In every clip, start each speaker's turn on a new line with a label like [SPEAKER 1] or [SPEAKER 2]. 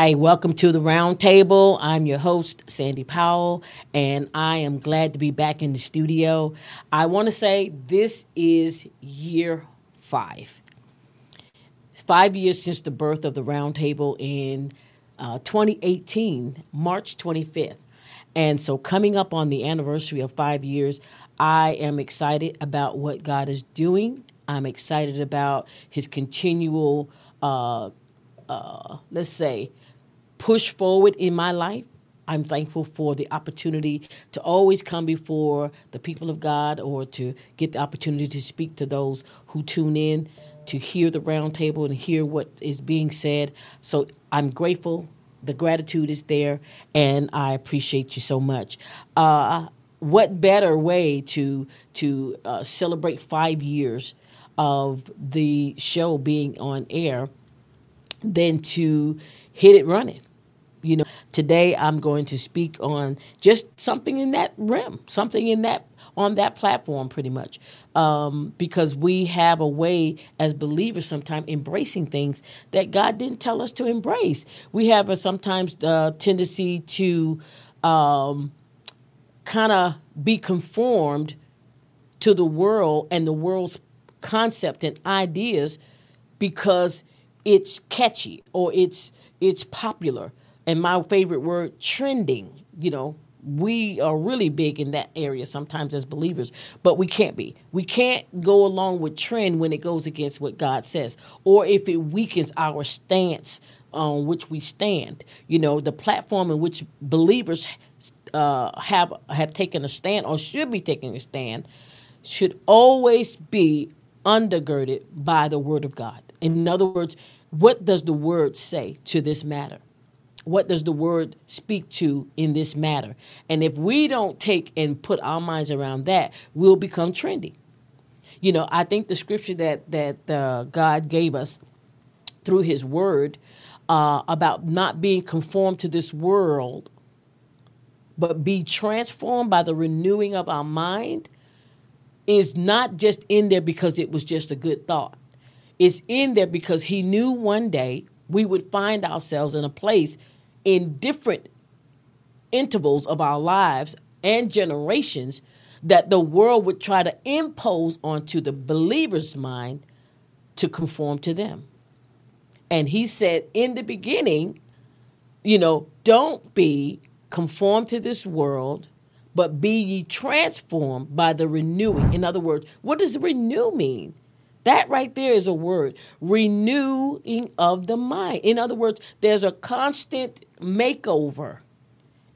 [SPEAKER 1] Hi, welcome to the Roundtable. I'm your host, Sandy Powell, and I am glad to be back in the studio. I want to say this is year five. It's five years since the birth of the Roundtable in uh, 2018, March 25th. And so, coming up on the anniversary of five years, I am excited about what God is doing. I'm excited about His continual, uh, uh, let's say, push forward in my life. I'm thankful for the opportunity to always come before the people of God or to get the opportunity to speak to those who tune in to hear the roundtable and hear what is being said. So I'm grateful the gratitude is there, and I appreciate you so much. Uh, what better way to to uh, celebrate five years of the show being on air than to hit it running? You know, today I'm going to speak on just something in that realm, something in that on that platform pretty much. Um, because we have a way as believers sometimes embracing things that god didn't tell us to embrace. We have a sometimes the tendency to um, kind of be conformed to the world and the world's concept and ideas because it's catchy or it's it's popular and my favorite word trending you know we are really big in that area sometimes as believers, but we can't be. We can't go along with trend when it goes against what God says, or if it weakens our stance on which we stand. You know, the platform in which believers uh, have have taken a stand or should be taking a stand should always be undergirded by the Word of God. In other words, what does the Word say to this matter? What does the word speak to in this matter? And if we don't take and put our minds around that, we'll become trendy. You know, I think the scripture that that uh, God gave us through His Word uh, about not being conformed to this world, but be transformed by the renewing of our mind, is not just in there because it was just a good thought. It's in there because He knew one day we would find ourselves in a place in different intervals of our lives and generations that the world would try to impose onto the believer's mind to conform to them. And he said in the beginning, you know, don't be conformed to this world, but be ye transformed by the renewing. In other words, what does renew mean? That right there is a word renewing of the mind. In other words, there's a constant makeover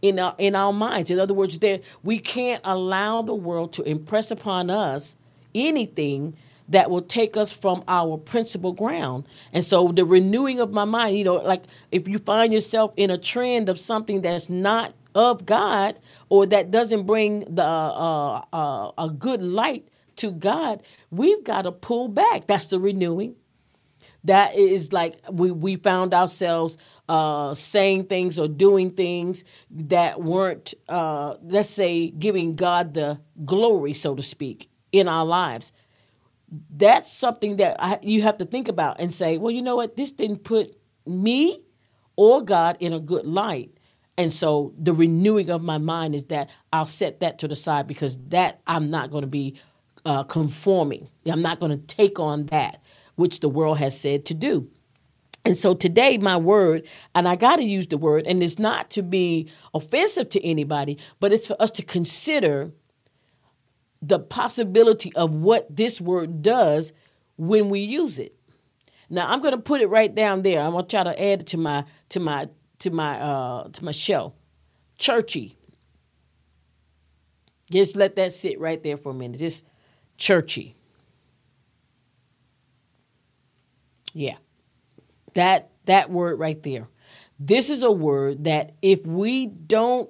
[SPEAKER 1] in our, in our minds. In other words, there we can't allow the world to impress upon us anything that will take us from our principal ground. And so the renewing of my mind, you know, like if you find yourself in a trend of something that's not of God or that doesn't bring the uh, uh, a good light to God, we've got to pull back. That's the renewing. That is like we, we found ourselves uh, saying things or doing things that weren't, uh, let's say, giving God the glory, so to speak, in our lives. That's something that I, you have to think about and say, well, you know what? This didn't put me or God in a good light. And so the renewing of my mind is that I'll set that to the side because that I'm not going to be uh, conforming. I'm not going to take on that which the world has said to do. And so today, my word, and I got to use the word, and it's not to be offensive to anybody, but it's for us to consider the possibility of what this word does when we use it. Now, I'm going to put it right down there. I'm going to try to add it to my to my to my uh, to my show. Churchy. Just let that sit right there for a minute. Just churchy. Yeah. That that word right there. This is a word that if we don't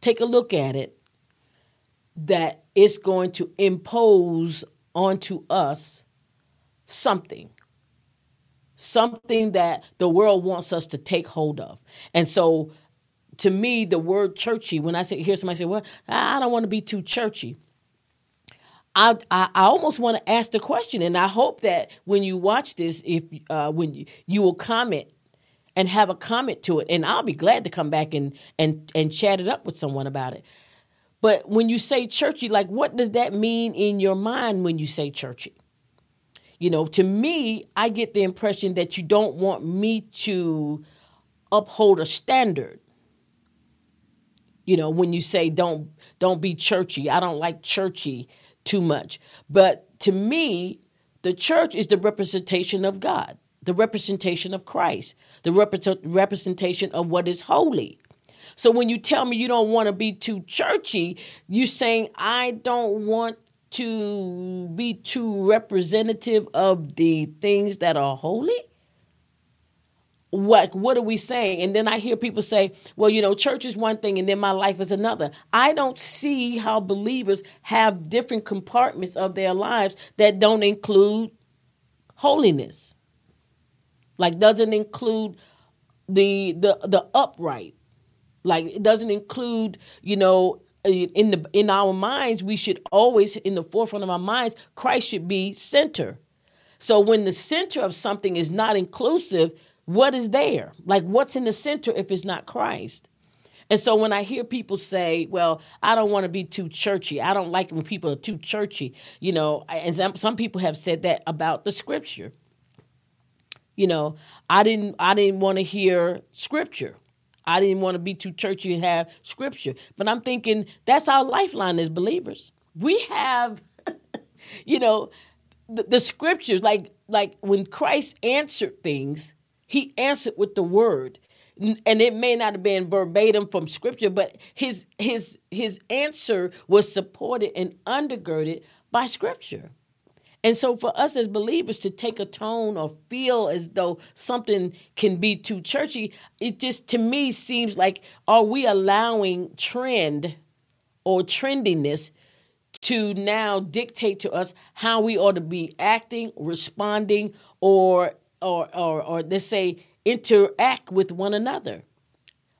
[SPEAKER 1] take a look at it, that it's going to impose onto us something. Something that the world wants us to take hold of. And so to me, the word churchy, when I say hear somebody say, Well, I don't want to be too churchy. I, I, I almost want to ask the question, and I hope that when you watch this, if uh, when you, you will comment and have a comment to it. And I'll be glad to come back and and and chat it up with someone about it. But when you say churchy, like what does that mean in your mind when you say churchy? You know, to me, I get the impression that you don't want me to uphold a standard. You know, when you say don't don't be churchy. I don't like churchy too much. But to me, the church is the representation of God, the representation of Christ, the rep- representation of what is holy. So when you tell me you don't want to be too churchy, you're saying I don't want to be too representative of the things that are holy? What what are we saying? And then I hear people say, well, you know, church is one thing and then my life is another. I don't see how believers have different compartments of their lives that don't include holiness. Like doesn't include the the the upright. Like it doesn't include, you know, uh, in the in our minds we should always in the forefront of our minds christ should be center so when the center of something is not inclusive what is there like what's in the center if it's not christ and so when i hear people say well i don't want to be too churchy i don't like when people are too churchy you know and some, some people have said that about the scripture you know i didn't i didn't want to hear scripture I didn't want to be too churchy and have scripture. But I'm thinking that's our lifeline as believers. We have, you know, the, the scriptures, like like when Christ answered things, he answered with the word. And it may not have been verbatim from scripture, but his his his answer was supported and undergirded by scripture. And so, for us as believers to take a tone or feel as though something can be too churchy, it just to me seems like are we allowing trend or trendiness to now dictate to us how we ought to be acting, responding, or or or, or let's say interact with one another?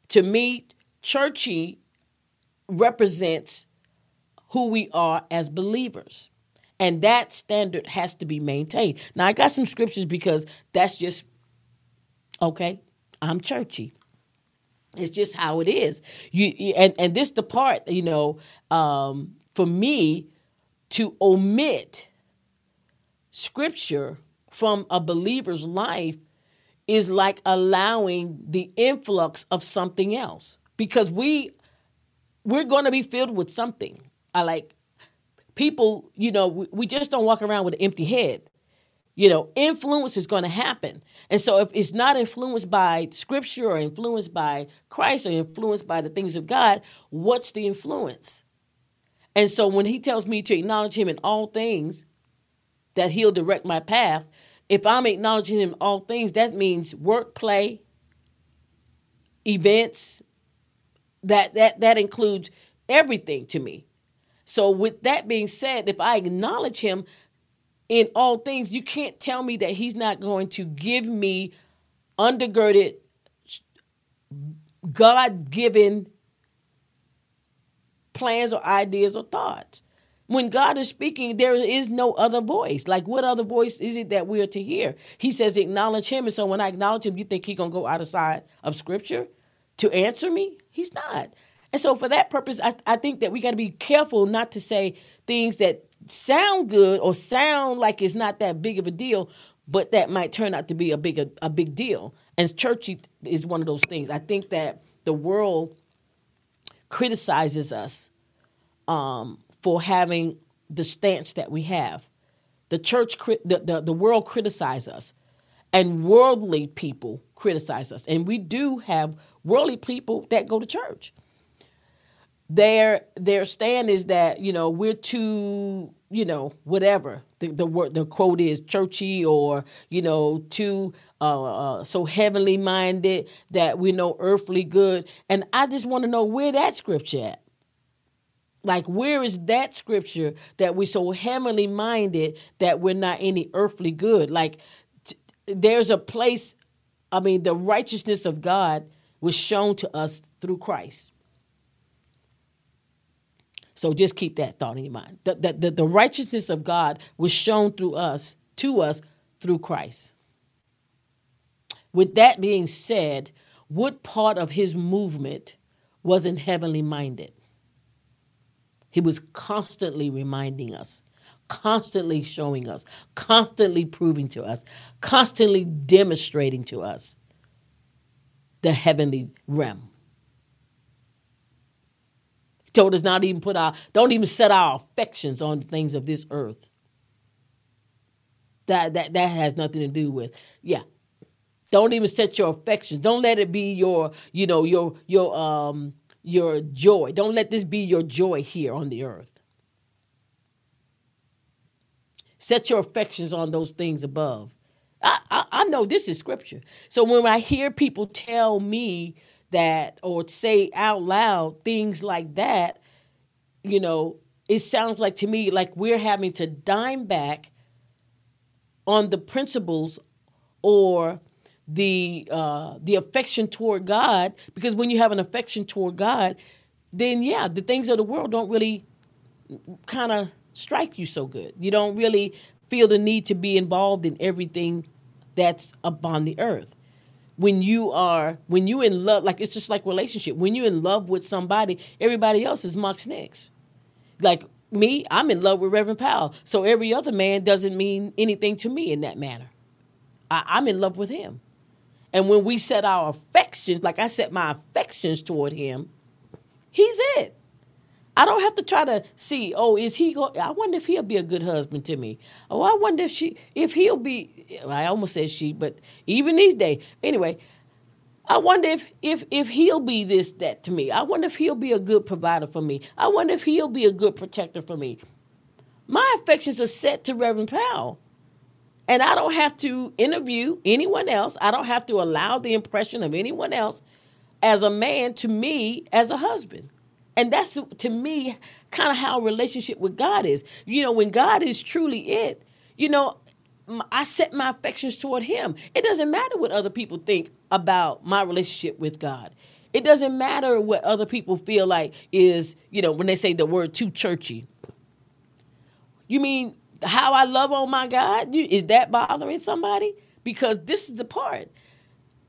[SPEAKER 1] To me, churchy represents who we are as believers. And that standard has to be maintained. Now, I got some scriptures because that's just, okay, I'm churchy. It's just how it is. You, you and and this the part you know um, for me to omit scripture from a believer's life is like allowing the influx of something else because we we're going to be filled with something. I like people, you know, we, we just don't walk around with an empty head. You know, influence is going to happen. And so if it's not influenced by scripture or influenced by Christ or influenced by the things of God, what's the influence? And so when he tells me to acknowledge him in all things, that he'll direct my path, if I'm acknowledging him in all things, that means work, play, events, that that that includes everything to me. So, with that being said, if I acknowledge him in all things, you can't tell me that he's not going to give me undergirded, God given plans or ideas or thoughts. When God is speaking, there is no other voice. Like, what other voice is it that we are to hear? He says, acknowledge him. And so, when I acknowledge him, you think he's going to go outside of scripture to answer me? He's not. And so, for that purpose, I, I think that we got to be careful not to say things that sound good or sound like it's not that big of a deal, but that might turn out to be a big a, a big deal. And churchy is one of those things. I think that the world criticizes us um, for having the stance that we have. The church, the, the, the world criticizes us, and worldly people criticize us. And we do have worldly people that go to church their their stand is that you know we're too you know whatever the the word the quote is churchy or you know too uh, uh, so heavenly minded that we know earthly good and i just want to know where that scripture at like where is that scripture that we're so heavenly minded that we're not any earthly good like t- there's a place i mean the righteousness of god was shown to us through christ so just keep that thought in your mind. The, the, the, the righteousness of God was shown through us, to us, through Christ. with that being said, what part of his movement wasn't heavenly minded? He was constantly reminding us, constantly showing us, constantly proving to us, constantly demonstrating to us the heavenly realm. He told us not even put our, don't even set our affections on things of this earth. That that that has nothing to do with, yeah. Don't even set your affections. Don't let it be your, you know, your your um your joy. Don't let this be your joy here on the earth. Set your affections on those things above. I, I, I know this is scripture. So when I hear people tell me that or say out loud things like that, you know, it sounds like to me like we're having to dime back on the principles or the uh, the affection toward God because when you have an affection toward God, then yeah, the things of the world don't really kind of strike you so good. You don't really feel the need to be involved in everything that's upon the earth. When you are when you in love, like it's just like relationship. When you're in love with somebody, everybody else is Mox next. Like me, I'm in love with Reverend Powell. So every other man doesn't mean anything to me in that manner. I, I'm in love with him. And when we set our affections, like I set my affections toward him, he's it. I don't have to try to see, oh, is he go I wonder if he'll be a good husband to me. Oh, I wonder if she if he'll be I almost said she, but even these days. Anyway, I wonder if if if he'll be this that to me. I wonder if he'll be a good provider for me. I wonder if he'll be a good protector for me. My affections are set to Reverend Powell. And I don't have to interview anyone else. I don't have to allow the impression of anyone else as a man to me as a husband. And that's to me kind of how relationship with God is. You know, when God is truly it, you know, I set my affections toward Him. It doesn't matter what other people think about my relationship with God. It doesn't matter what other people feel like is, you know, when they say the word too churchy. You mean how I love on my God? You, Is that bothering somebody? Because this is the part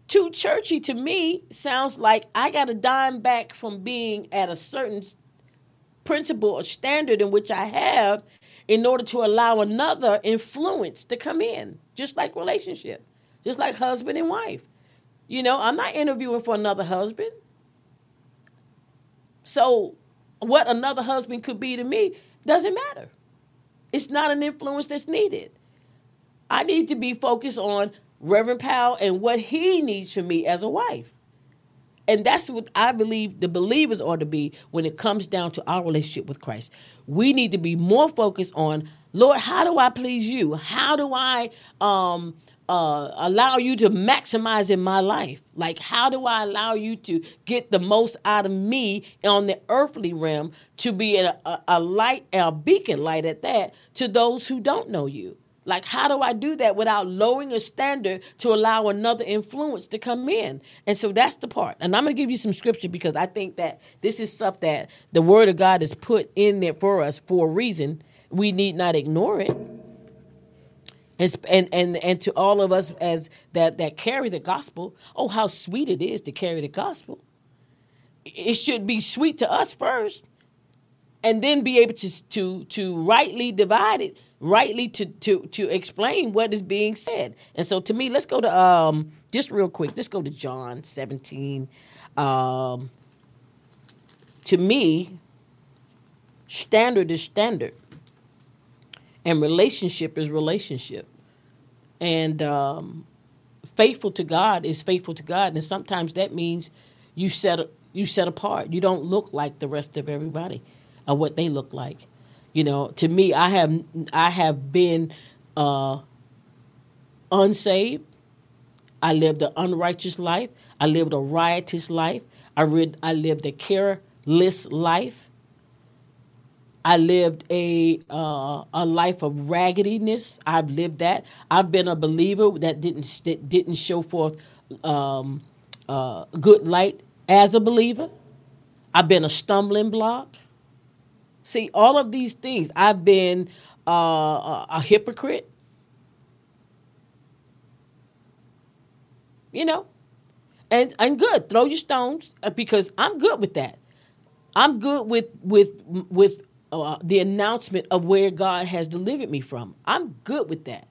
[SPEAKER 1] too churchy to me sounds like I got to dime back from being at a certain principle or standard in which I have in order to allow another influence to come in, just like relationship, just like husband and wife. You know, I'm not interviewing for another husband. So, what another husband could be to me doesn't matter. It's not an influence that's needed. I need to be focused on Reverend Powell and what he needs from me as a wife. And that's what I believe the believers ought to be when it comes down to our relationship with Christ. We need to be more focused on, Lord, how do I please you? How do I um, uh, allow you to maximize in my life? Like, how do I allow you to get the most out of me on the earthly realm to be a, a, a light, a beacon light at that, to those who don't know you? Like, how do I do that without lowering a standard to allow another influence to come in? And so that's the part. And I'm going to give you some scripture because I think that this is stuff that the Word of God has put in there for us for a reason. We need not ignore it. And, and and to all of us as that that carry the gospel, oh how sweet it is to carry the gospel. It should be sweet to us first, and then be able to to to rightly divide it rightly to to to explain what is being said. And so to me, let's go to um just real quick, let's go to John 17. Um to me, standard is standard. And relationship is relationship. And um faithful to God is faithful to God. And sometimes that means you set you set apart. You don't look like the rest of everybody or what they look like. You know, to me, I have I have been uh, unsaved. I lived an unrighteous life. I lived a riotous life. I read. I lived a careless life. I lived a uh, a life of raggediness. I've lived that. I've been a believer that didn't that didn't show forth um, uh, good light as a believer. I've been a stumbling block. See, all of these things. I've been uh, a, a hypocrite. you know, and and good. Throw your stones uh, because I'm good with that. I'm good with with with uh, the announcement of where God has delivered me from. I'm good with that.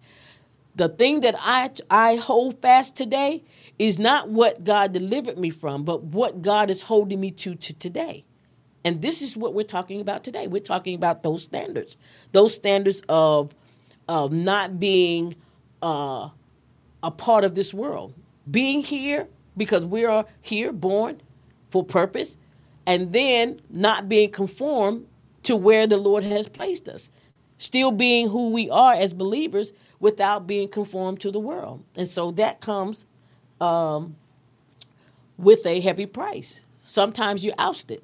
[SPEAKER 1] The thing that I I hold fast today is not what God delivered me from, but what God is holding me to to today. And this is what we're talking about today. We're talking about those standards, those standards of of not being uh, a part of this world, being here because we are here, born for purpose, and then not being conformed to where the Lord has placed us. Still being who we are as believers without being conformed to the world. And so that comes um, with a heavy price. Sometimes you're ousted.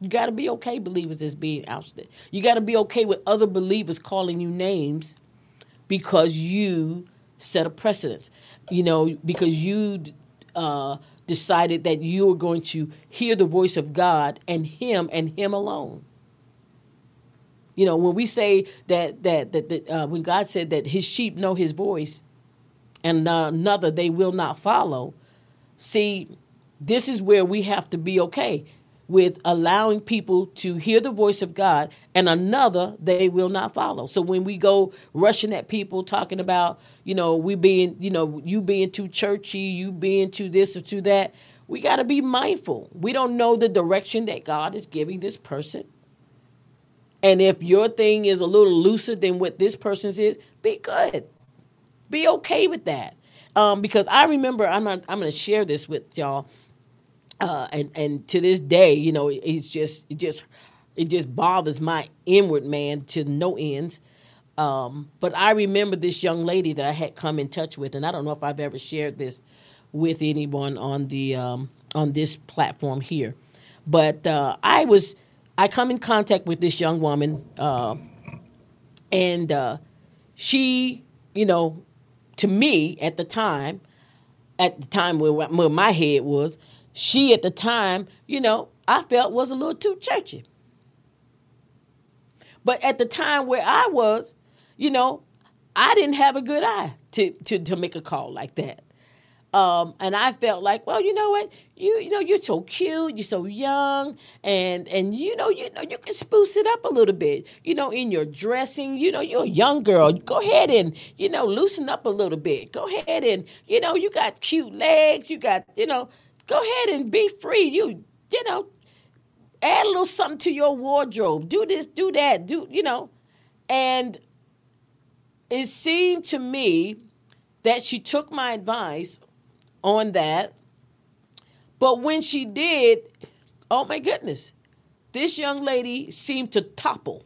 [SPEAKER 1] You got to be okay, believers, as being ousted. You got to be okay with other believers calling you names because you set a precedence. You know, because you uh, decided that you are going to hear the voice of God and Him and Him alone. You know, when we say that that that, that uh, when God said that His sheep know His voice, and another they will not follow. See, this is where we have to be okay with allowing people to hear the voice of God and another they will not follow. So when we go rushing at people talking about, you know, we being, you know, you being too churchy, you being too this or too that, we got to be mindful. We don't know the direction that God is giving this person. And if your thing is a little looser than what this person's is, be good. Be okay with that. Um, because I remember I'm not, I'm going to share this with y'all uh, and and to this day, you know, it's just it just it just bothers my inward man to no ends. Um, but I remember this young lady that I had come in touch with, and I don't know if I've ever shared this with anyone on the um, on this platform here. But uh, I was I come in contact with this young woman, uh, and uh, she, you know, to me at the time, at the time where, where my head was, she at the time, you know, I felt was a little too churchy. But at the time where I was, you know, I didn't have a good eye to to, to make a call like that. Um, and I felt like, well, you know what, you you know, you're so cute, you're so young, and and you know, you know, you can spruce it up a little bit, you know, in your dressing. You know, you're a young girl. Go ahead and you know, loosen up a little bit. Go ahead and you know, you got cute legs. You got you know, Go ahead and be free. You, you know, add a little something to your wardrobe. Do this, do that, do, you know. And it seemed to me that she took my advice on that. But when she did, oh my goodness, this young lady seemed to topple.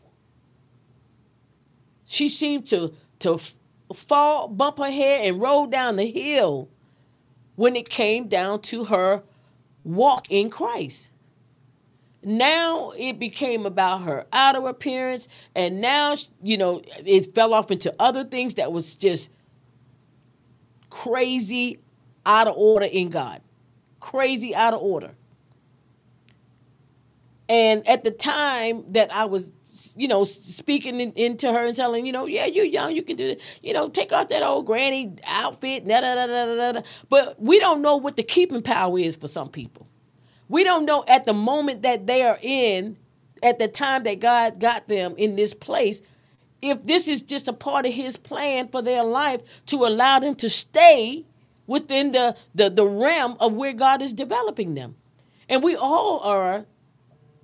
[SPEAKER 1] She seemed to to fall, bump her head, and roll down the hill when it came down to her walk in Christ. Now it became about her outer appearance, and now, you know, it fell off into other things that was just crazy out of order in God. Crazy out of order. And at the time that I was you know, speaking in, into her and telling, you know, yeah, you're young, you can do it. You know, take off that old granny outfit, da da da da da. But we don't know what the keeping power is for some people. We don't know at the moment that they are in, at the time that God got them in this place, if this is just a part of His plan for their life to allow them to stay within the the, the realm of where God is developing them. And we all are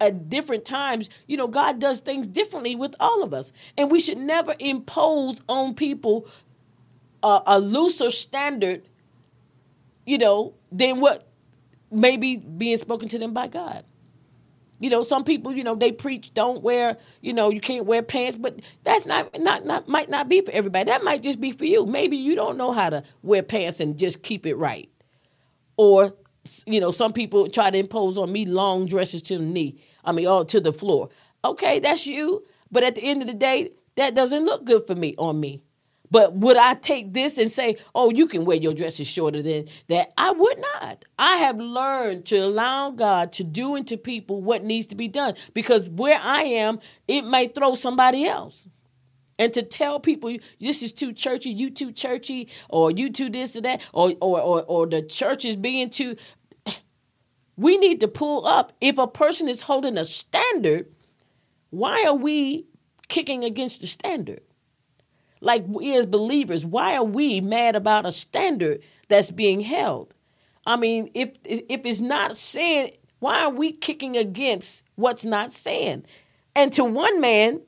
[SPEAKER 1] at different times, you know, God does things differently with all of us. And we should never impose on people a, a looser standard, you know, than what may be being spoken to them by God. You know, some people, you know, they preach don't wear, you know, you can't wear pants, but that's not not not might not be for everybody. That might just be for you. Maybe you don't know how to wear pants and just keep it right. Or you know, some people try to impose on me long dresses to the knee. I mean, all to the floor. Okay, that's you. But at the end of the day, that doesn't look good for me on me. But would I take this and say, oh, you can wear your dresses shorter than that? I would not. I have learned to allow God to do into people what needs to be done because where I am, it may throw somebody else. and to tell people this is too churchy, you too churchy, or you too this or that, or or or, or the church is being too. We need to pull up. If a person is holding a standard, why are we kicking against the standard? Like we as believers, why are we mad about a standard that's being held? I mean, if if it's not sin, why are we kicking against what's not sin? And to one man,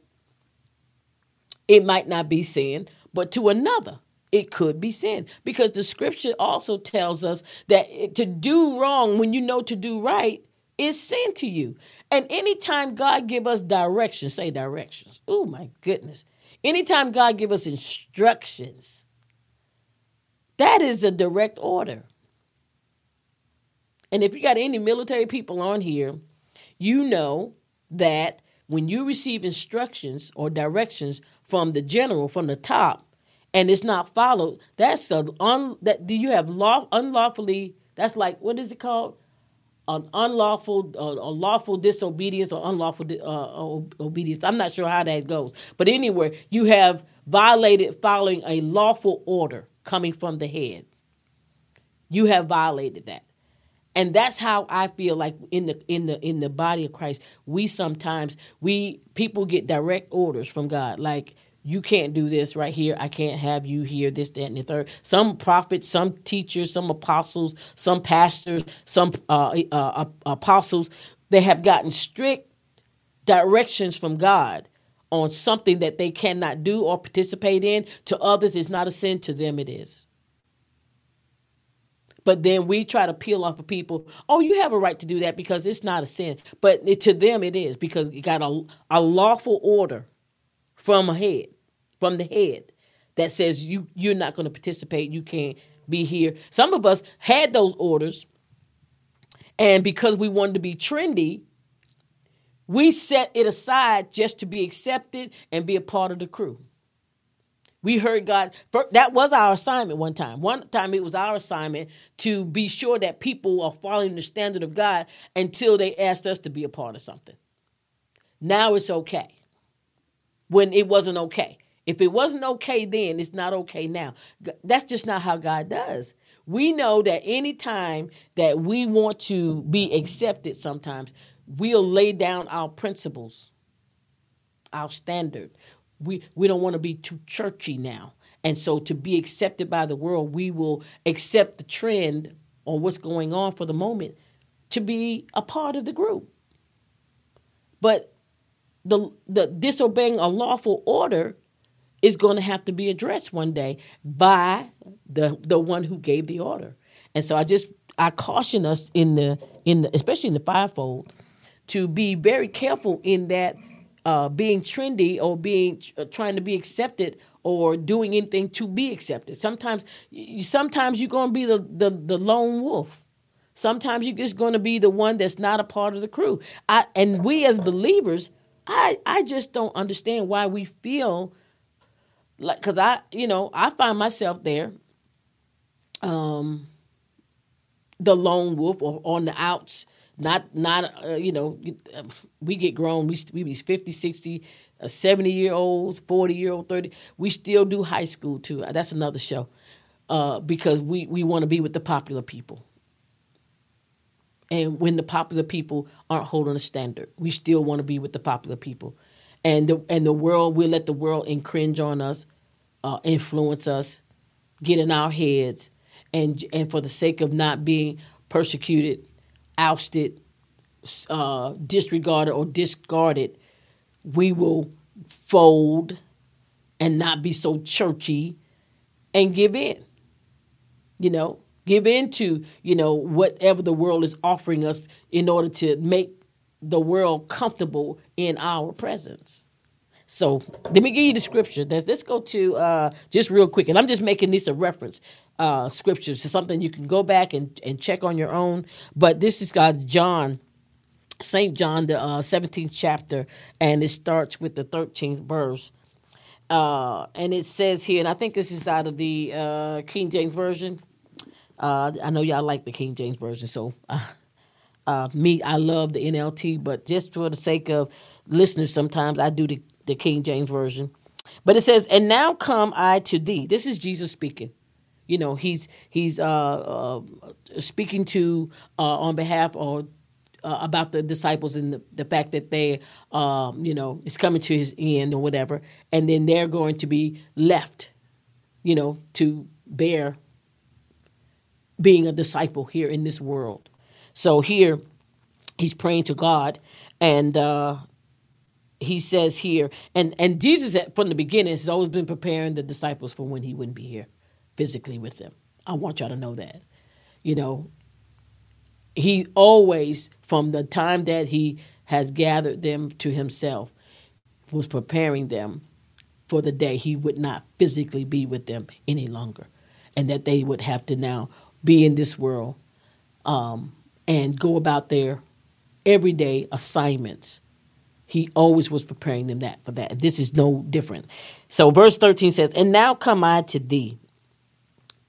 [SPEAKER 1] it might not be sin, but to another, it could be sin because the scripture also tells us that to do wrong when you know to do right is sin to you. And anytime God give us directions, say directions. Oh my goodness. Anytime God give us instructions, that is a direct order. And if you got any military people on here, you know that when you receive instructions or directions from the general from the top and it's not followed, that's the un, that do you have law unlawfully that's like what is it called? An unlawful, uh, a lawful disobedience or unlawful uh, obedience. I'm not sure how that goes, but anyway, you have violated following a lawful order coming from the head. You have violated that and that's how i feel like in the in the in the body of christ we sometimes we people get direct orders from god like you can't do this right here. I can't have you here this that and the third. Some prophets some teachers some apostles some pastors some uh, uh, uh apostles they have gotten strict directions from god on something that they cannot do or participate in. To others it's not a sin to them it is. But then we try to peel off of people, oh, you have a right to do that because it's not a sin. But it, to them it is because you got a, a lawful order from a head, from the head that says you you're not going to participate, you can't be here. Some of us had those orders and because we wanted to be trendy, we set it aside just to be accepted and be a part of the crew. We heard God. That was our assignment one time. One time it was our assignment to be sure that people are following the standard of God until they asked us to be a part of something. Now it's okay. When it wasn't okay. If it wasn't okay then, it's not okay now. That's just not how God does. We know that any time that we want to be accepted, sometimes we'll lay down our principles, our standard we we don't want to be too churchy now and so to be accepted by the world we will accept the trend on what's going on for the moment to be a part of the group but the the disobeying a lawful order is going to have to be addressed one day by the the one who gave the order and so i just i caution us in the in the especially in the fivefold to be very careful in that uh, being trendy or being uh, trying to be accepted or doing anything to be accepted. Sometimes, sometimes you're going to be the, the, the lone wolf. Sometimes you're just going to be the one that's not a part of the crew. I, and we as believers, I, I just don't understand why we feel like, because I, you know, I find myself there, um, the lone wolf or on the outs not not uh, you know we get grown we we be 50 60 uh, 70 year olds 40 year old 30 we still do high school too. That's another show uh, because we we want to be with the popular people. And when the popular people aren't holding a standard we still want to be with the popular people and the and the world we let the world encringe on us uh, influence us get in our heads and and for the sake of not being persecuted ousted, uh, disregarded, or discarded, we will fold and not be so churchy and give in. You know, give in to, you know, whatever the world is offering us in order to make the world comfortable in our presence. So let me give you the scripture. Let's, let's go to uh, just real quick, and I'm just making this a reference uh, scriptures. It's something you can go back and, and check on your own. But this is God, John, St. John, the uh, 17th chapter, and it starts with the 13th verse. Uh, and it says here, and I think this is out of the uh, King James Version. Uh, I know y'all like the King James Version, so uh, me, I love the NLT, but just for the sake of listeners, sometimes I do the, the King James Version. But it says, "And now come I to thee." This is Jesus speaking. You know, he's he's uh, uh, speaking to uh, on behalf or uh, about the disciples and the, the fact that they, um, you know, it's coming to his end or whatever, and then they're going to be left, you know, to bear being a disciple here in this world. So here, he's praying to God, and uh, he says here, and and Jesus from the beginning has always been preparing the disciples for when he wouldn't be here physically with them. I want y'all to know that. You know, he always, from the time that he has gathered them to himself, was preparing them for the day he would not physically be with them any longer, and that they would have to now be in this world um, and go about their everyday assignments. He always was preparing them that for that. This is no different. So verse 13 says, And now come I to thee,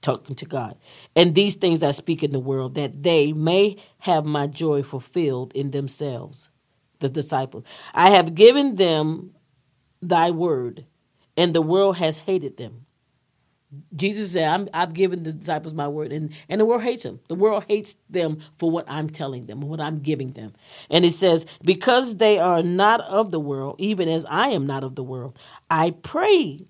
[SPEAKER 1] talking to God. And these things I speak in the world, that they may have my joy fulfilled in themselves, the disciples. I have given them thy word, and the world has hated them. Jesus said, i have given the disciples my word, and, and the world hates them. The world hates them for what I'm telling them, what I'm giving them. And it says, Because they are not of the world, even as I am not of the world, I pray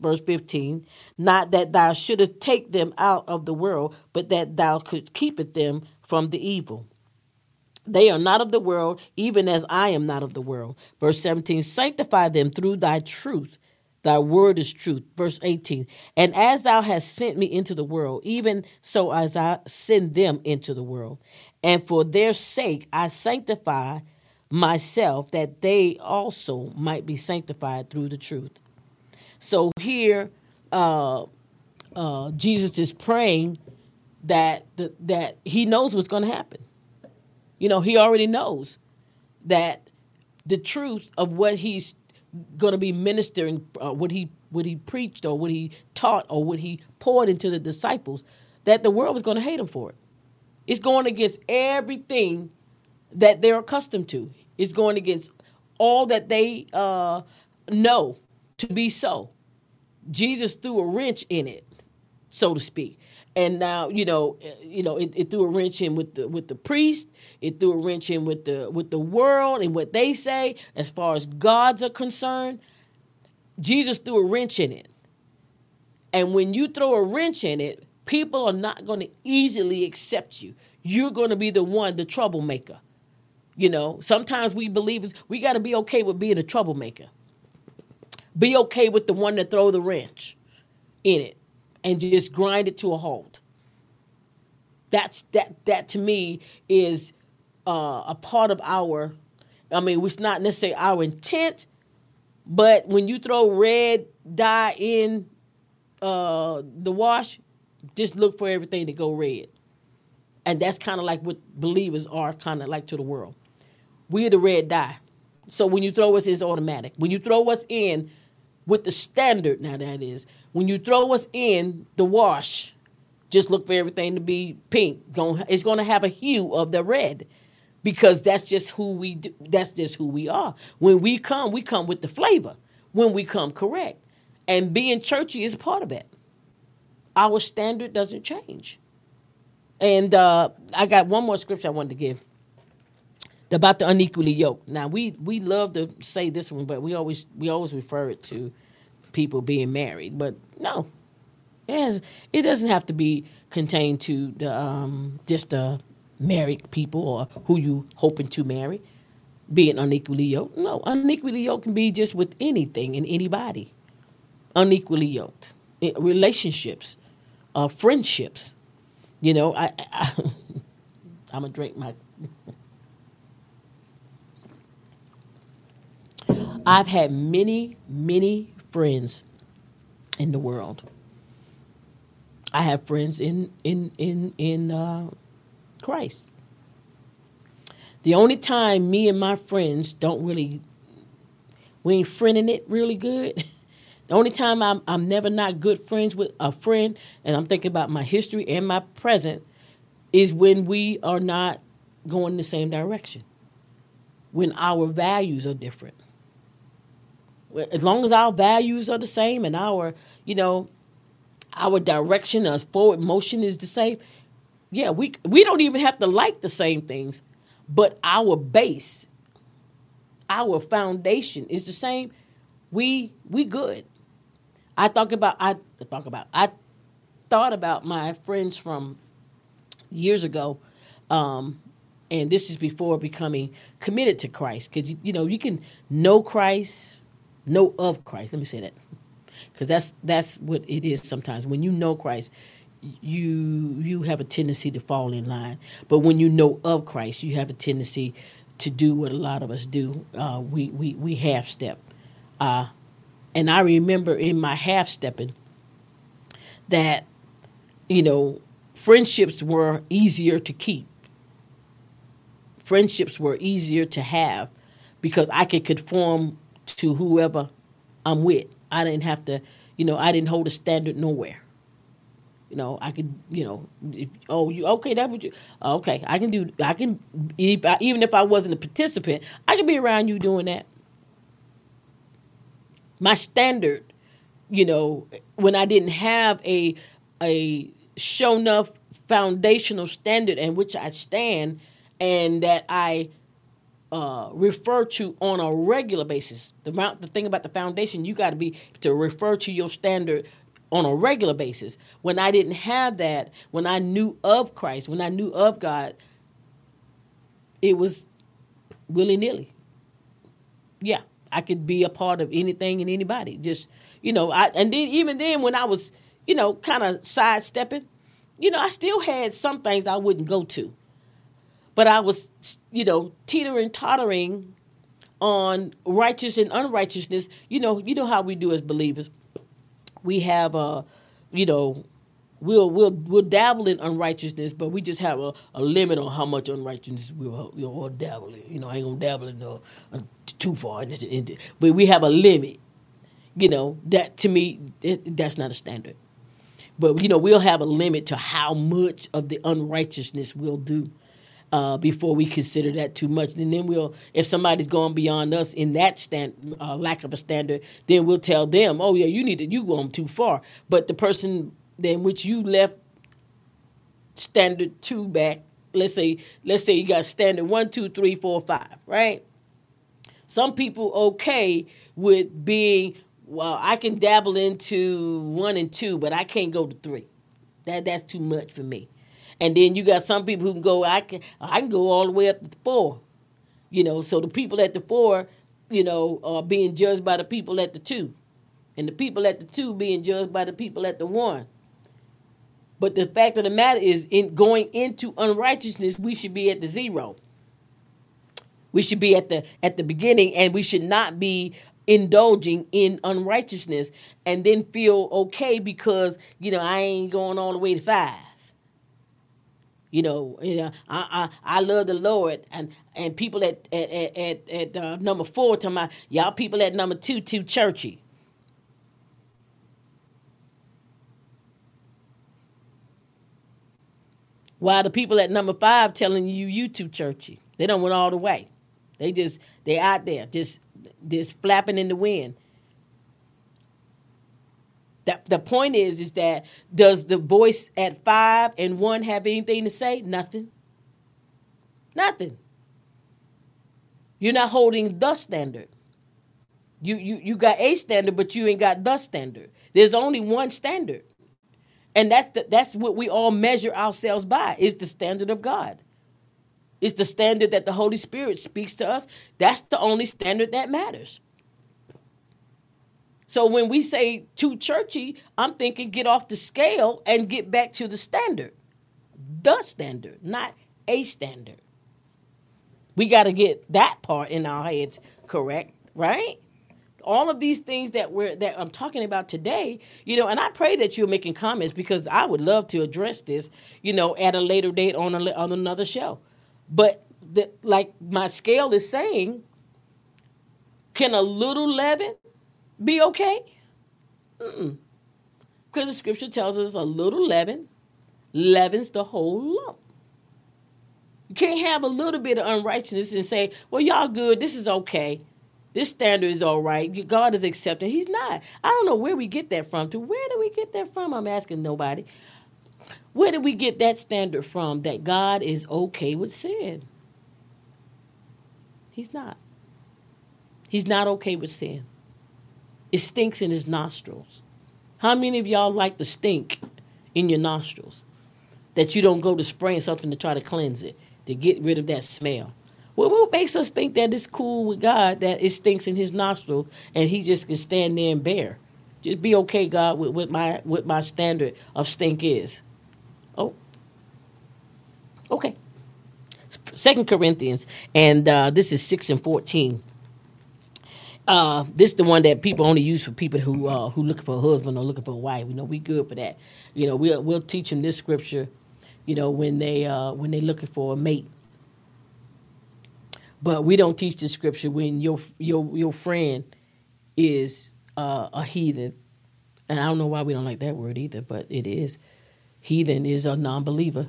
[SPEAKER 1] verse 15 not that thou shouldest take them out of the world but that thou could keep them from the evil they are not of the world even as i am not of the world verse 17 sanctify them through thy truth thy word is truth. Verse 18 and as thou hast sent me into the world even so as i send them into the world. And for their sake i sanctify myself that they also might be sanctified through the truth. So here, uh, uh, Jesus is praying that the, that he knows what's going to happen. You know, he already knows that the truth of what he's going to be ministering, uh, what he what he preached or what he taught or what he poured into the disciples, that the world was going to hate him for it. It's going against everything that they're accustomed to. It's going against all that they uh, know to be so. Jesus threw a wrench in it, so to speak. And now, you know, eh, you know, it, it, threw a wrench in with the with the priest. It threw a wrench in with the with the world and what they say as far as gods are concerned. Jesus threw a wrench in it. And when you throw a wrench in it, people are not going to easily accept you. You're going to be the one, the troublemaker. You know, sometimes we believers, we got to be okay with being a troublemaker. Be okay with the one that throw the wrench in it and just grind it to a halt. That's that that to me is uh, a part of our. I mean, it's not necessarily our intent, but when you throw red dye in uh, the wash, just look for everything to go red. And that's kind of like what believers are kind of like to the world. We're the red dye. So when you throw us, it's automatic. When you throw us in, with the standard now that is when you throw us in the wash just look for everything to be pink. It's going to have a hue of the red because that's just who we do. that's just who we are. When we come we come with the flavor. When we come correct. And being churchy is part of it our standard doesn't change. And uh, i got one more scripture i wanted to give about the unequally yoked. Now we we love to say this one, but we always we always refer it to people being married. But no, it has it doesn't have to be contained to the um, just the married people or who you hoping to marry. Being unequally yoked. No, unequally yoked can be just with anything and anybody. Unequally yoked. relationships, uh, friendships. You know, I, I I'm gonna drink my I've had many, many friends in the world. I have friends in in in in uh, Christ. The only time me and my friends don't really we ain't friending it really good. The only time I'm I'm never not good friends with a friend, and I'm thinking about my history and my present, is when we are not going the same direction. When our values are different as long as our values are the same and our, you know, our direction, our forward motion is the same, yeah, we we don't even have to like the same things, but our base, our foundation is the same. We we good. I talk about I talk about I thought about my friends from years ago, um, and this is before becoming committed to Christ. Because you, you know you can know Christ, know of Christ. Let me say that, because that's that's what it is. Sometimes when you know Christ, you you have a tendency to fall in line. But when you know of Christ, you have a tendency to do what a lot of us do. Uh, we we we half step, uh, and I remember in my half stepping that you know friendships were easier to keep. Friendships were easier to have because I could conform to whoever I'm with. I didn't have to, you know, I didn't hold a standard nowhere. You know, I could, you know, if, oh, you okay? That would you? Okay, I can do. I can if I, even if I wasn't a participant, I can be around you doing that. My standard, you know, when I didn't have a a show enough foundational standard in which I stand, and that I uh, refer to on a regular basis. The, the thing about the foundation, you got to be to refer to your standard on a regular basis. When I didn't have that, when I knew of Christ, when I knew of God, it was willy nilly. Yeah, I could be a part of anything and anybody. Just you know, I and then even then when I was you know kind of sidestepping, you know, I still had some things I wouldn't go to, but I was you know teetering tottering on righteous and unrighteousness. You know, you know how we do as believers we have a, you know, we'll we'll we'll dabble in unrighteousness, but we just have a, a limit on how much unrighteousness we'll, we'll dabble in. You know, I ain't gonna dabble in uh, too far, but we have a limit. You know, that to me, it, that's not a standard. But you know, we'll have a limit to how much of the unrighteousness we'll do uh, before we consider that too much. And then we'll, if somebody's going beyond us in that stand, uh, lack of a standard, then we'll tell them, oh yeah, you need to, you going too far. But the person then which you left standard two back, let's say, let's say you got standard one, two, three, four, five, right? Some people okay with being, well, I can dabble into one and two, but I can't go to three. That that's too much for me. And then you got some people who can go, I can I can go all the way up to four. You know, so the people at the four, you know, are being judged by the people at the two. And the people at the two being judged by the people at the one. But the fact of the matter is, in going into unrighteousness, we should be at the zero. We should be at the at the beginning, and we should not be indulging in unrighteousness and then feel okay because you know I ain't going all the way to five. You know, you know, I I, I love the Lord, and and people at at at, at uh, number four to my y'all people at number two too churchy. While the people at number five telling you you too churchy, they don't went all the way. They just they out there just just flapping in the wind. The, point is, is that does the voice at five and one have anything to say? Nothing. Nothing. You're not holding the standard. You, you, you got a standard, but you ain't got the standard. There's only one standard. And that's, the, that's what we all measure ourselves by, is the standard of God. It's the standard that the Holy Spirit speaks to us. That's the only standard that matters. So when we say too churchy, I'm thinking get off the scale and get back to the standard. The standard, not a standard. We got to get that part in our heads correct, right? All of these things that we're that I'm talking about today, you know, and I pray that you're making comments because I would love to address this, you know, at a later date on a, on another show. But the, like my scale is saying, can a little leaven be okay? Because the scripture tells us a little leaven leavens the whole lump. You can't have a little bit of unrighteousness and say, well, y'all good, this is okay. this standard is all right. God is accepting. He's not. I don't know where we get that from. To where do we get that from? I'm asking nobody. Where did we get that standard from that God is okay with sin? He's not. He's not okay with sin. It stinks in his nostrils. How many of y'all like the stink in your nostrils? That you don't go to spraying something to try to cleanse it, to get rid of that smell. Well, what makes us think that it's cool with God that it stinks in his nostrils and he just can stand there and bear? Just be okay, God, with, with my with my standard of stink is. Oh. Okay. Second Corinthians, and uh, this is six and fourteen. Uh, this is the one that people only use for people who uh, who looking for a husband or looking for a wife. You know, we good for that. You know, we'll we'll teach them this scripture. You know, when they uh, when they looking for a mate. But we don't teach the scripture when your your your friend is uh, a heathen, and I don't know why we don't like that word either, but it is. Heathen is a non-believer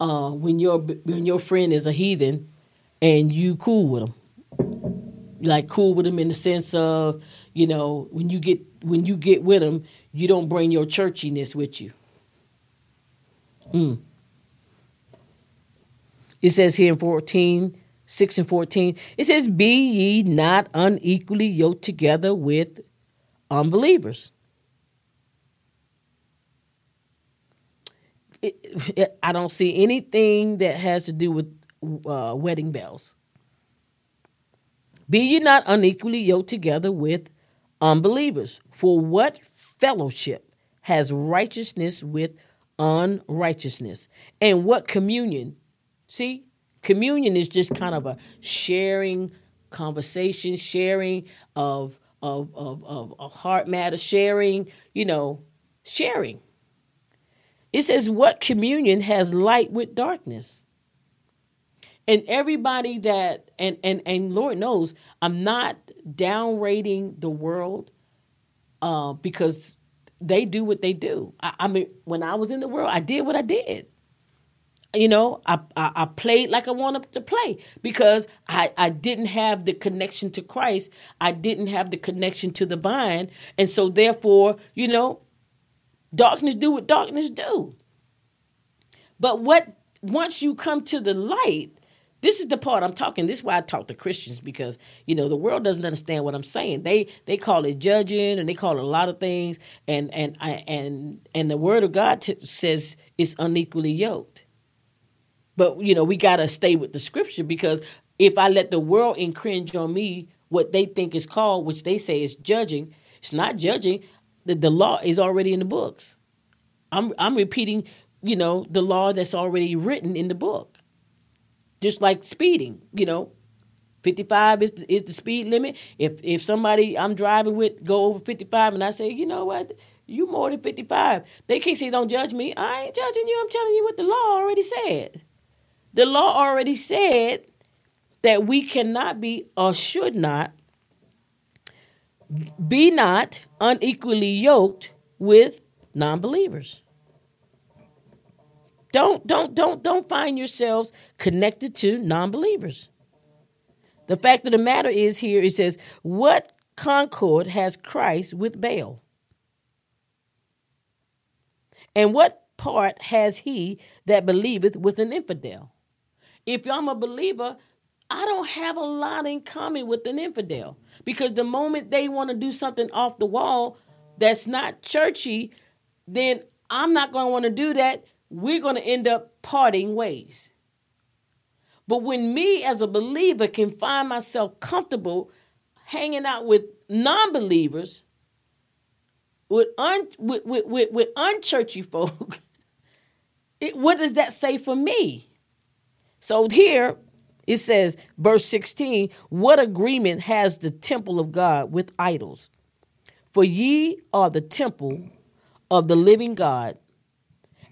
[SPEAKER 1] uh, when your when your friend is a heathen and you cool with them, like cool with them in the sense of you know when you get when you get with them, you don't bring your churchiness with you. Mm. It says here in 14, 6 and 14, it says, Be ye not unequally yoked together with unbelievers. it, it, I don't see anything that has to do with uh, wedding bells. Be ye not unequally yoked together with unbelievers. For what fellowship has righteousness with unrighteousness? And what communion? See, communion is just kind of a sharing conversation, sharing of of of, of, heart matter, sharing, you know, sharing. It says, What communion has light with darkness? And everybody that and and and Lord knows I'm not downrating the world uh, because they do what they do. I, I, mean, when I was in the world, I did what I did. You know, I, I, I played like I wanted to play because I, I didn't have the connection to Christ. I didn't have the connection to the vine, and so therefore, you know, Darkness do what darkness do. But what once you come to the light, this is the part I'm talking. This is why I talk to Christians because you know the world doesn't understand what I'm saying. They they call it judging and they call it a lot of things, and and I and and the Word of God t- says it's unequally yoked. But you know we got to stay with the Scripture because if I let the world infringe on me what they think is called, which they say is judging, it's not judging the, the law is already in the books. I'm I'm repeating, you know, the law that's already written in the book. Just like speeding, you know, 55 is the, is the speed limit. If if somebody I'm driving with go over 55 and I say, you know what, you more than 55, they can't say don't judge me. I ain't judging you. I'm telling you what the law already said. The law already said that we cannot be or should not be not unequally yoked with non-believers. Don't don't don't don't find yourselves connected to non-believers. The fact of the matter is here it says, "What concord has Christ with Baal? And what part has he that believeth with an infidel?" If I'm a believer, I don't have a lot in common with an infidel because the moment they want to do something off the wall that's not churchy, then I'm not going to want to do that. We're going to end up parting ways. But when me as a believer can find myself comfortable hanging out with non believers, with, un, with, with, with, with unchurchy folk, it, what does that say for me? So here, it says, verse 16, what agreement has the temple of God with idols? For ye are the temple of the living God.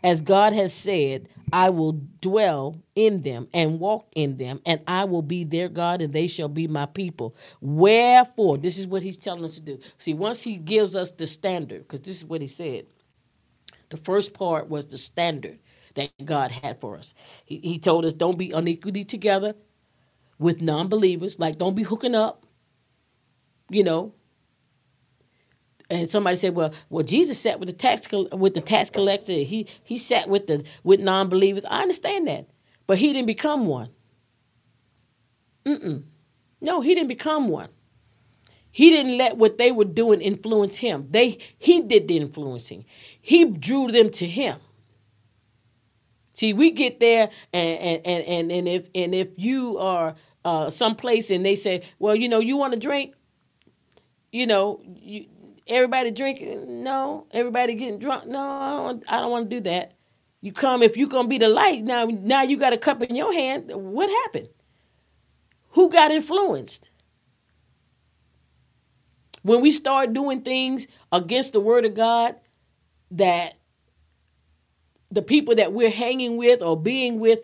[SPEAKER 1] As God has said, I will dwell in them and walk in them, and I will be their God, and they shall be my people. Wherefore, this is what he's telling us to do. See, once he gives us the standard, because this is what he said. The first part was the standard that God had for us. He, he told us, don't be unequally together with non-believers. Like, don't be hooking up. You know. And somebody said, "Well, well, Jesus sat with the tax with the tax collector. He he sat with the with non-believers. I understand that, but he didn't become one. Mm-mm. No, he didn't become one. He didn't let what they were doing influence him. They he did the influencing. He drew them to him. See, we get there, and and and and if and if you are uh, someplace and they say, well, you know, you want to drink, you know, you, everybody drinking, no, everybody getting drunk, no, I don't, I don't want to do that. You come if you're gonna be the light. Now, now you got a cup in your hand. What happened? Who got influenced? When we start doing things against the word of God that the people that we're hanging with or being with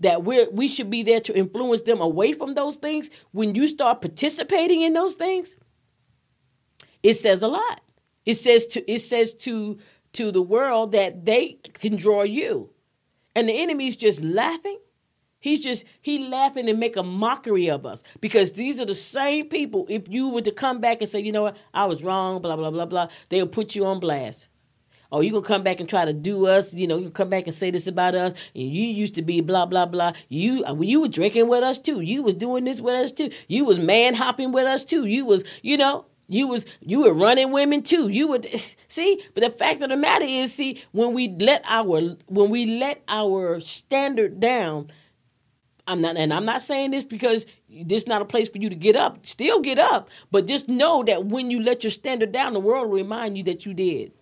[SPEAKER 1] that we're we should be there to influence them away from those things when you start participating in those things it says a lot it says to it says to to the world that they can draw you and the enemy's just laughing he's just he laughing and make a mockery of us because these are the same people if you were to come back and say you know what i was wrong blah blah blah blah they'll put you on blast Oh, you gonna come back and try to do us? You know, you come back and say this about us. And you used to be blah blah blah. You uh, you were drinking with us too. You was doing this with us too. You was man hopping with us too. You was you know you was you were running women too. You would see, but the fact of the matter is, see, when we let our when we let our standard down, I'm not, and I'm not saying this because this is not a place for you to get up. Still get up, but just know that when you let your standard down, the world will remind you that you did.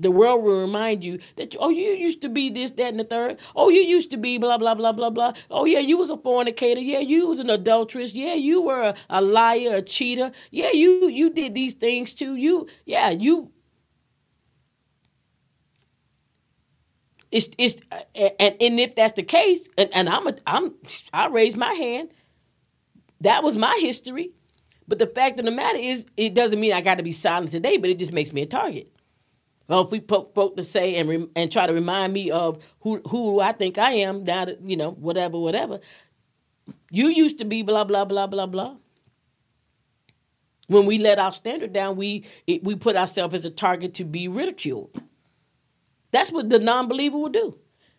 [SPEAKER 1] The world will remind you that, oh, you used to be this, that, and the third. Oh, you used to be blah, blah, blah, blah, blah. Oh, yeah, you was a fornicator. Yeah, you was an adulteress. Yeah, you were a, a liar, a cheater. Yeah, you you did these things too. You, yeah, you. It's it's uh, and, and if that's the case, and, and I'm a I'm I raise my hand. That was my history. But the fact of the matter is, it doesn't mean I got to be silent today, but it just makes me a target. Well, if we put folk to say and re, and try to remind me of who who I think I am, now that you know whatever whatever. You used to be blah blah blah blah blah. When we let our standard down, we it, we put ourselves as a target to be ridiculed. That's what the non-believer will do.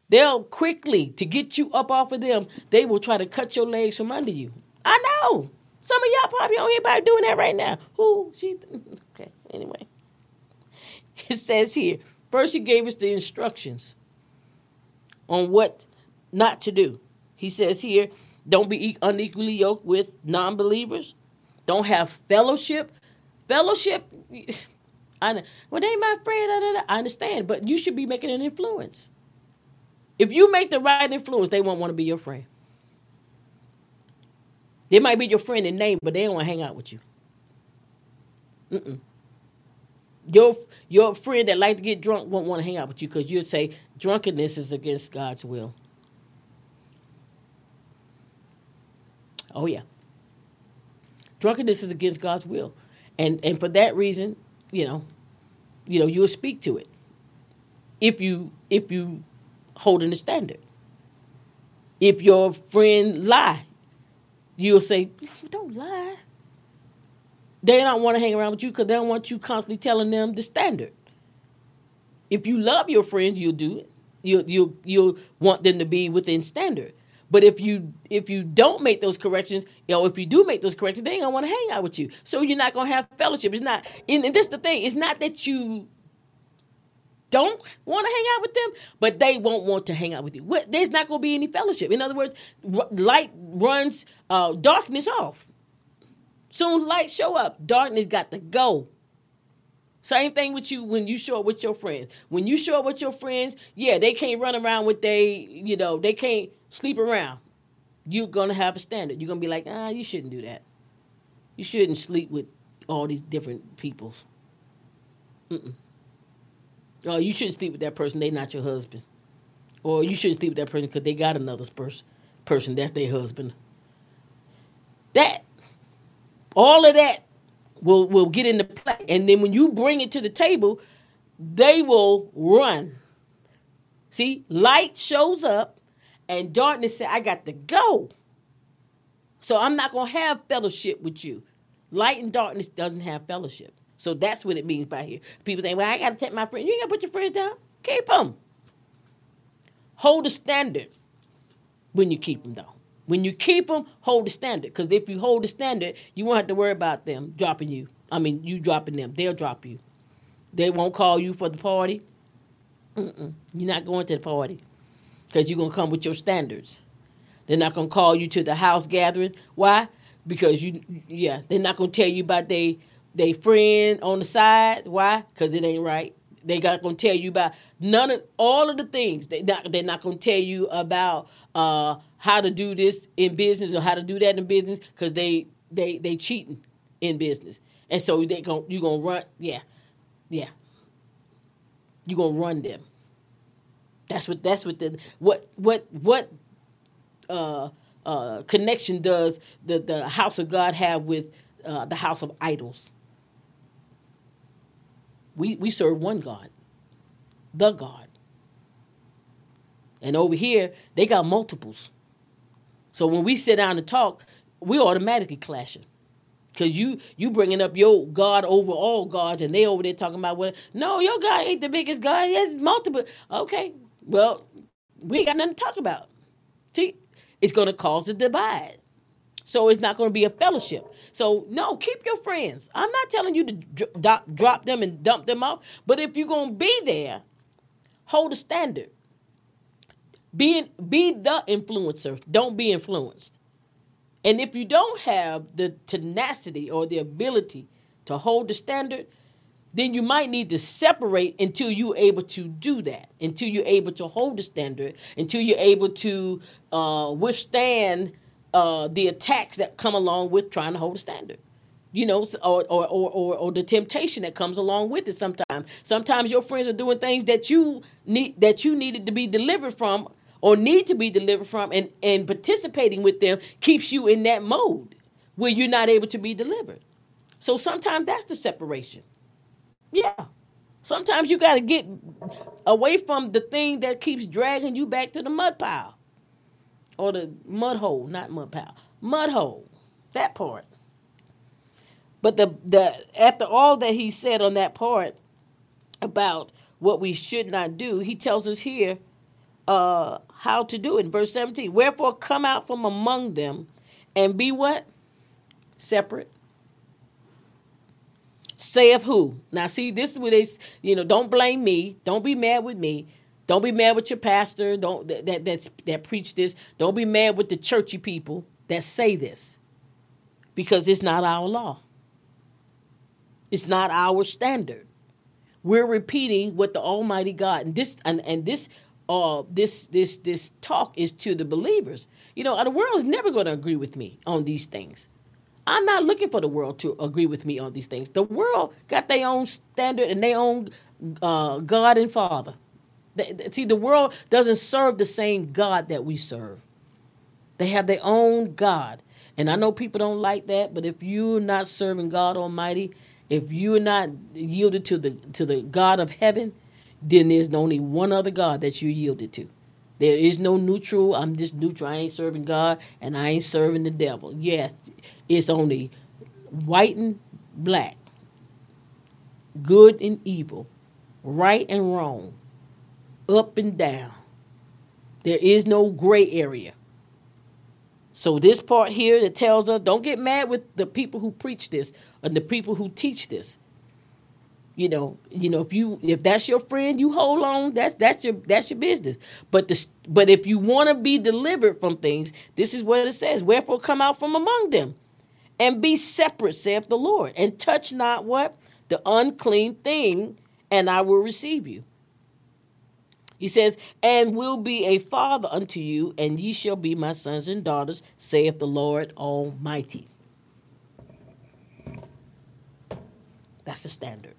[SPEAKER 1] They'll quickly to get you up off of them. They will try to cut your legs from under you. I know. Some of y'all probably don't hear about doing that right now. Who she? Okay. Anyway. It says here, first he gave us the instructions on what not to do. He says here, don't be unequally yoked with non believers, don't have fellowship. Fellowship, I, well, they my friend, I understand, but you should be making an influence. If you make the right influence, they won't want to be your friend. They might be your friend in name, but they don't want to hang out with you. Mm-mm. Your your friend that like to get drunk won't want to hang out with you because you'd say drunkenness is against God's will. Oh yeah. Drunkenness is against God's will. And and for that reason, you know, you know, you'll speak to it. If you if you hold in the standard. If your friend lie, you'll say, Don't lie. They don't want to hang around with you because they don't want you constantly telling them the standard. If you love your friends, you'll do it. You'll you'll you'll want them to be within standard. But if you if you don't make those corrections, you know, if you do make those corrections, they ain't gonna want to hang out with you. So you're not gonna have fellowship. It's not, and, and this is the thing. It's not that you don't want to hang out with them, but they won't want to hang out with you. There's not to be any fellowship. In other words, light runs uh, darkness off. Soon light show up, darkness got to go. Same thing with you when you show up with your friends. When you show up with your friends, yeah, they can't run around with they, you know, they can't sleep around. You're gonna have a standard. You're gonna be like, ah, you shouldn't do that. You shouldn't sleep with all these different peoples. Mm-mm. Oh, you shouldn't sleep with that person. They're not your husband. Or you shouldn't sleep with that person because they got another person. Person that's their husband. That all of that will will get into play. And then when you bring it to the table, they will run. See, light shows up and darkness said, I got to go. So I'm not to have fellowship with you. Light and darkness doesn't have fellowship. So that's what it means by here. People say, well, I got to take my friend. You ain't got to put your friends down. Keep them. Hold the standard when you keep them, though. When you keep them, hold the standard. Because if you hold the standard, you won't have to worry about them dropping you. I mean, you dropping them. They'll drop you. They won't call you for the party. Mm-mm. You're not going to the party because you're going to come with your standards. They're not going to call you to the house gathering. Why? Because you, yeah, they're not going to tell you about they they friend on the side. Why? Because it ain't right. They got going to tell you about none of all of the things. They not they're not going to tell you about uh, how to do this in business or how to do that in business because they they they cheating in business, and so they going you gonna run. Yeah, yeah. You gonna run them. That's what that's what the what what what uh, uh, connection does the the house of God have with uh, the house of idols? We we serve one God, the God. And over here, they got multiples. So when we sit down and talk, we automatically clashing. Cause you you bringing up your God over all gods, and they over there talking about what? No, your God ain't the biggest God. He has multiple. Okay, well, we ain't got nothing to talk about. See, it's to cause a divide. So it's not going to be a fellowship. So no, keep your friends. I'm not telling you to drop, drop them and dump them off. But if you're going to be there, hold a standard. Be be the influencer. Don't be influenced. And if you don't have the tenacity or the ability to hold the standard, then you might need to separate until you're able to do that, until you're able to hold the standard, until you're able to uh, withstand uh, the attacks that come along with trying to hold a standard. You know, or, or, or, or, the temptation that comes along with it sometimes. Sometimes your friends are doing things that you need that you needed to be delivered from or need to be delivered from and, and participating with them keeps you in that mode where you're not able to be delivered. So sometimes that's the separation. Yeah. Sometimes you got to get away from the thing that keeps dragging you back to the mud pile or the mud hole, not mud pile, mud hole. That part. But the the after all that he said on that part about what we should not do, he tells us here uh, how to do it in verse 17. Wherefore come out from among them and be what? Separate saith who? Now, see, this is where they, you know, don't blame me. Don't be mad with me. Don't be mad with your pastor. Don't that that that's, that preach this. Don't be mad with the churchy people that say this, because it's not our law. It's not our standard. We're repeating what the Almighty God and this and and this uh this this this talk is to the believers. You know, the world is never going to agree with me on these things. I'm not looking for the world to agree with me on these things. The world got their own standard and their own uh, God and Father. see, the world doesn't serve the same God that we serve. They have their own God. And I know people don't like that, but if you're not serving God Almighty, if you're not yielded to the to the God of heaven, then there's only one other God that you yielded to. There is no neutral. I'm just neutral. I ain't serving God and I ain't serving the devil. Yes, it's only white and black, good and evil, right and wrong, up and down. There is no gray area. So this part here that tells us don't get mad with the people who preach this and the people who teach this. You know, you know if you if that's your friend, you hold on. That's that's your that's your business. But the but if you want to be delivered from things, this is what it says. Wherefore come out from among them and be separate, saith the Lord, and touch not what? The unclean thing, and I will receive you. He says, and will be a father unto you, and ye shall be my sons and daughters, saith the Lord Almighty. That's the standard.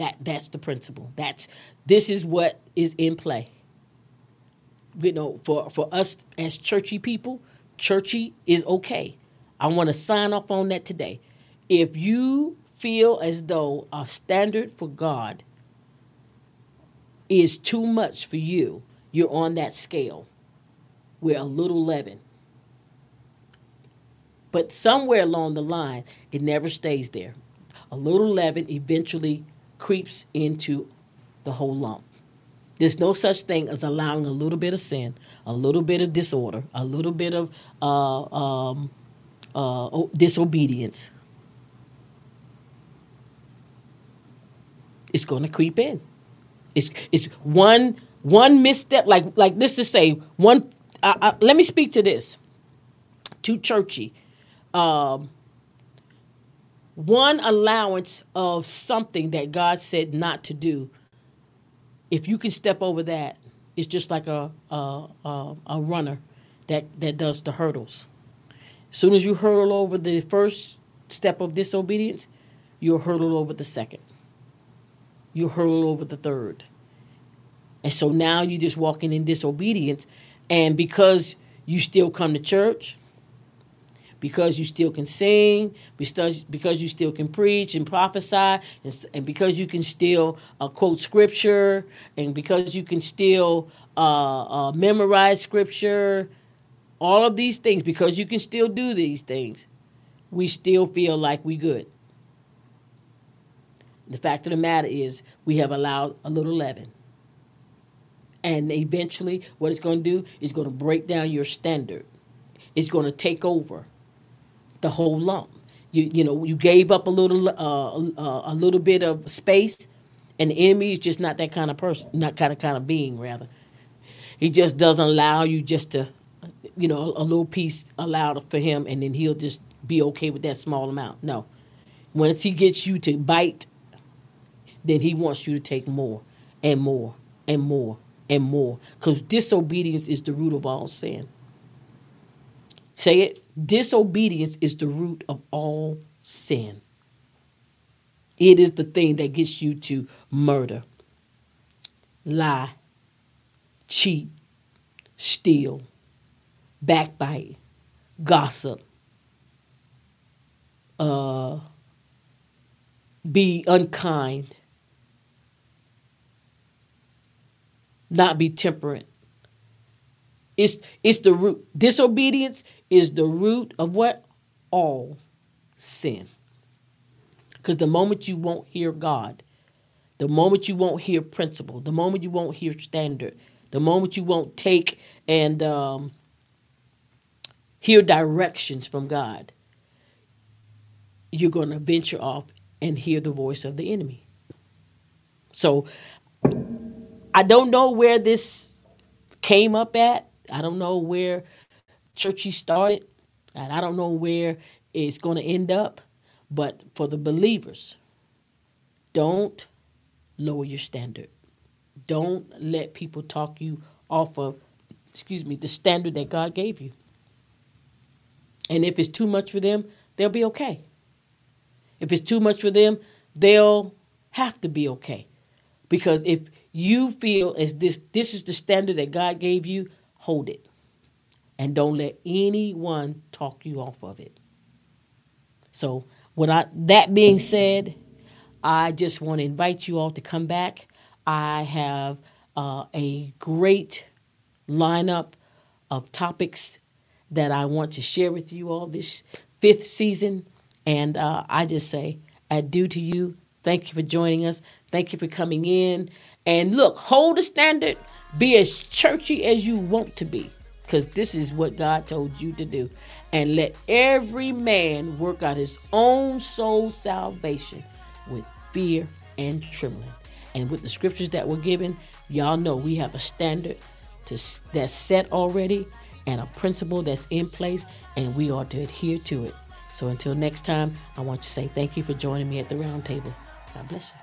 [SPEAKER 1] That that's the principle. That's this is what is in play. You know, for, for us as churchy people, churchy is okay. I want to sign off on that today. If you feel as though a standard for God is too much for you, you're on that scale where a little leaven But somewhere along the line, it never stays there. A little leaven eventually creeps into the whole lump. There's no such thing as allowing a little bit of sin, a little bit of disorder, a little bit of uh, um, uh, disobedience. It's going to creep in. It's it's one one misstep. Like like this to say one. Uh, uh, let me speak to this. Too churchy. Um, one allowance of something that God said not to do if you can step over that, it's just like a a, a, a runner that, that does the hurdles. As soon as you hurdle over the first step of disobedience, you'll hurdle over the second. You hurdle over the third. And so now you're just walking in disobedience. And because you still come to church, because you still can sing, because, you still can preach and prophesy, and, and because you can still uh, quote scripture, and because you can still uh, uh, memorize scripture, all of these things, because you can still do these things, we still feel like we good. The fact of the matter is, we have allowed a little leaven. And eventually, what it's going to do is going to break down your standard. It's going to take over the whole lump. You you know you gave up a little uh, uh, a little bit of space, and the enemy is just not that kind of person, not kind of kind of being rather. He just doesn't allow you just to, you know, a little piece allowed for him, and then he'll just be okay with that small amount. No, once he gets you to bite, then he wants you to take more and more and more and more, because disobedience is the root of all sin. Say it. Disobedience is the root of all sin. It is the thing that gets you to murder, lie, cheat, steal, backbite, gossip, uh, be unkind, not be temperate. It's it's the root. Disobedience is the root of what? All sin. Because the moment you won't hear God, the moment you won't hear principle, the moment you won't hear standard, the moment you won't take and um, hear directions from God, you're going to venture off and hear the voice of the enemy. So I don't know where this came up at. I don't know where churchy started, and I don't know where it's going to end up. But for the believers, don't lower your standard. Don't let people talk you off of, excuse me, the standard that God gave you. And if it's too much for them, they'll be okay. If it's too much for them, they'll have to be okay. Because if you feel as this this is the standard that God gave you, hold it and don't let anyone talk you off of it. So, when I that being said, I just want to invite you all to come back. I have uh, a great lineup of topics that I want to share with you all this fifth season, and uh, I just say adieu to you. Thank you for joining us. Thank you for coming in. And look, hold the standard. Be as churchy as you want to be because this is what God told you to do. And let every man work out his own soul salvation with fear and trembling. And with the scriptures that were given, y'all know we have a standard to, that's set already and a principle that's in place, and we ought to adhere to it. So until next time, I want to say thank you for joining me at the roundtable. God bless you.